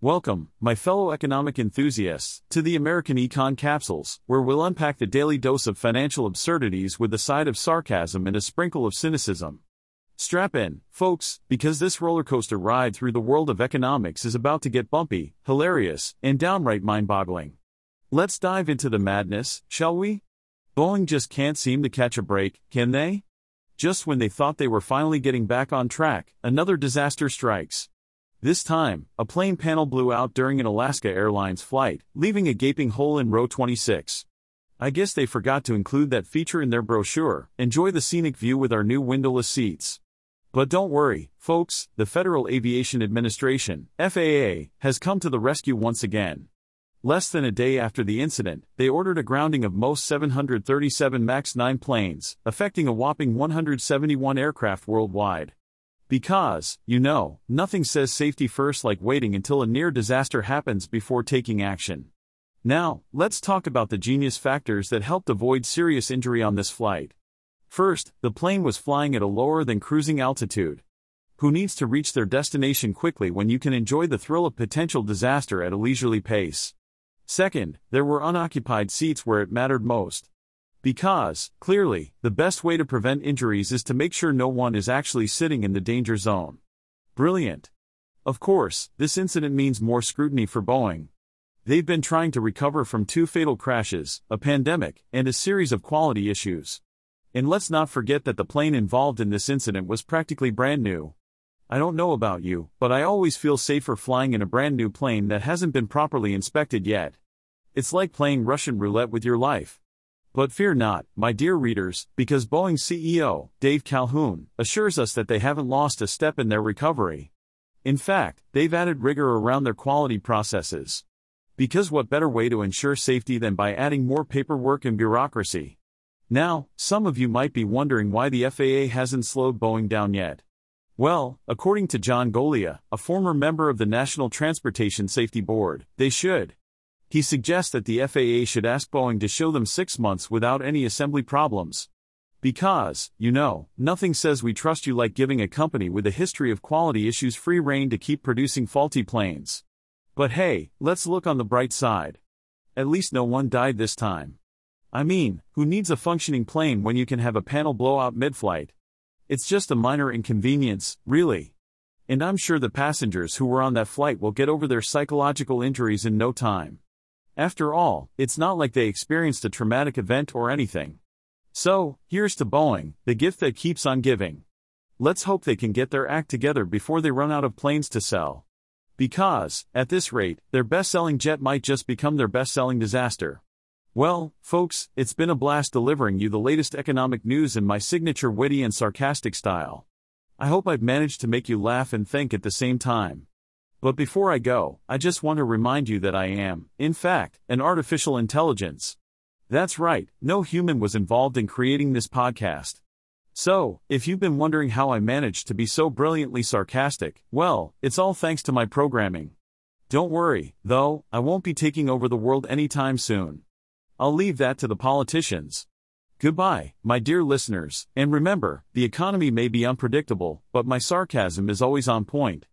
Welcome, my fellow economic enthusiasts, to the American Econ Capsules, where we'll unpack the daily dose of financial absurdities with a side of sarcasm and a sprinkle of cynicism. Strap in, folks, because this rollercoaster ride through the world of economics is about to get bumpy, hilarious, and downright mind boggling. Let's dive into the madness, shall we? Boeing just can't seem to catch a break, can they? Just when they thought they were finally getting back on track, another disaster strikes. This time, a plane panel blew out during an Alaska Airlines flight, leaving a gaping hole in row 26. I guess they forgot to include that feature in their brochure. Enjoy the scenic view with our new windowless seats. But don't worry, folks, the Federal Aviation Administration, FAA, has come to the rescue once again. Less than a day after the incident, they ordered a grounding of most 737 MAX 9 planes, affecting a whopping 171 aircraft worldwide. Because, you know, nothing says safety first like waiting until a near disaster happens before taking action. Now, let's talk about the genius factors that helped avoid serious injury on this flight. First, the plane was flying at a lower than cruising altitude. Who needs to reach their destination quickly when you can enjoy the thrill of potential disaster at a leisurely pace? Second, there were unoccupied seats where it mattered most. Because, clearly, the best way to prevent injuries is to make sure no one is actually sitting in the danger zone. Brilliant. Of course, this incident means more scrutiny for Boeing. They've been trying to recover from two fatal crashes, a pandemic, and a series of quality issues. And let's not forget that the plane involved in this incident was practically brand new. I don't know about you, but I always feel safer flying in a brand new plane that hasn't been properly inspected yet. It's like playing Russian roulette with your life. But fear not, my dear readers, because Boeing CEO, Dave Calhoun, assures us that they haven't lost a step in their recovery. In fact, they've added rigor around their quality processes. Because what better way to ensure safety than by adding more paperwork and bureaucracy? Now, some of you might be wondering why the FAA hasn't slowed Boeing down yet. Well, according to John Goglia, a former member of the National Transportation Safety Board, they should. He suggests that the FAA should ask Boeing to show them six months without any assembly problems. Because, you know, nothing says we trust you like giving a company with a history of quality issues free rein to keep producing faulty planes. But hey, let's look on the bright side. At least no one died this time. I mean, who needs a functioning plane when you can have a panel blowout mid flight? It's just a minor inconvenience, really. And I'm sure the passengers who were on that flight will get over their psychological injuries in no time. After all, it's not like they experienced a traumatic event or anything. So, here's to Boeing, the gift that keeps on giving. Let's hope they can get their act together before they run out of planes to sell. Because, at this rate, their best selling jet might just become their best selling disaster. Well, folks, it's been a blast delivering you the latest economic news in my signature witty and sarcastic style. I hope I've managed to make you laugh and think at the same time. But before I go, I just want to remind you that I am, in fact, an artificial intelligence. That's right, no human was involved in creating this podcast. So, if you've been wondering how I managed to be so brilliantly sarcastic, well, it's all thanks to my programming. Don't worry, though, I won't be taking over the world anytime soon. I'll leave that to the politicians. Goodbye, my dear listeners, and remember, the economy may be unpredictable, but my sarcasm is always on point.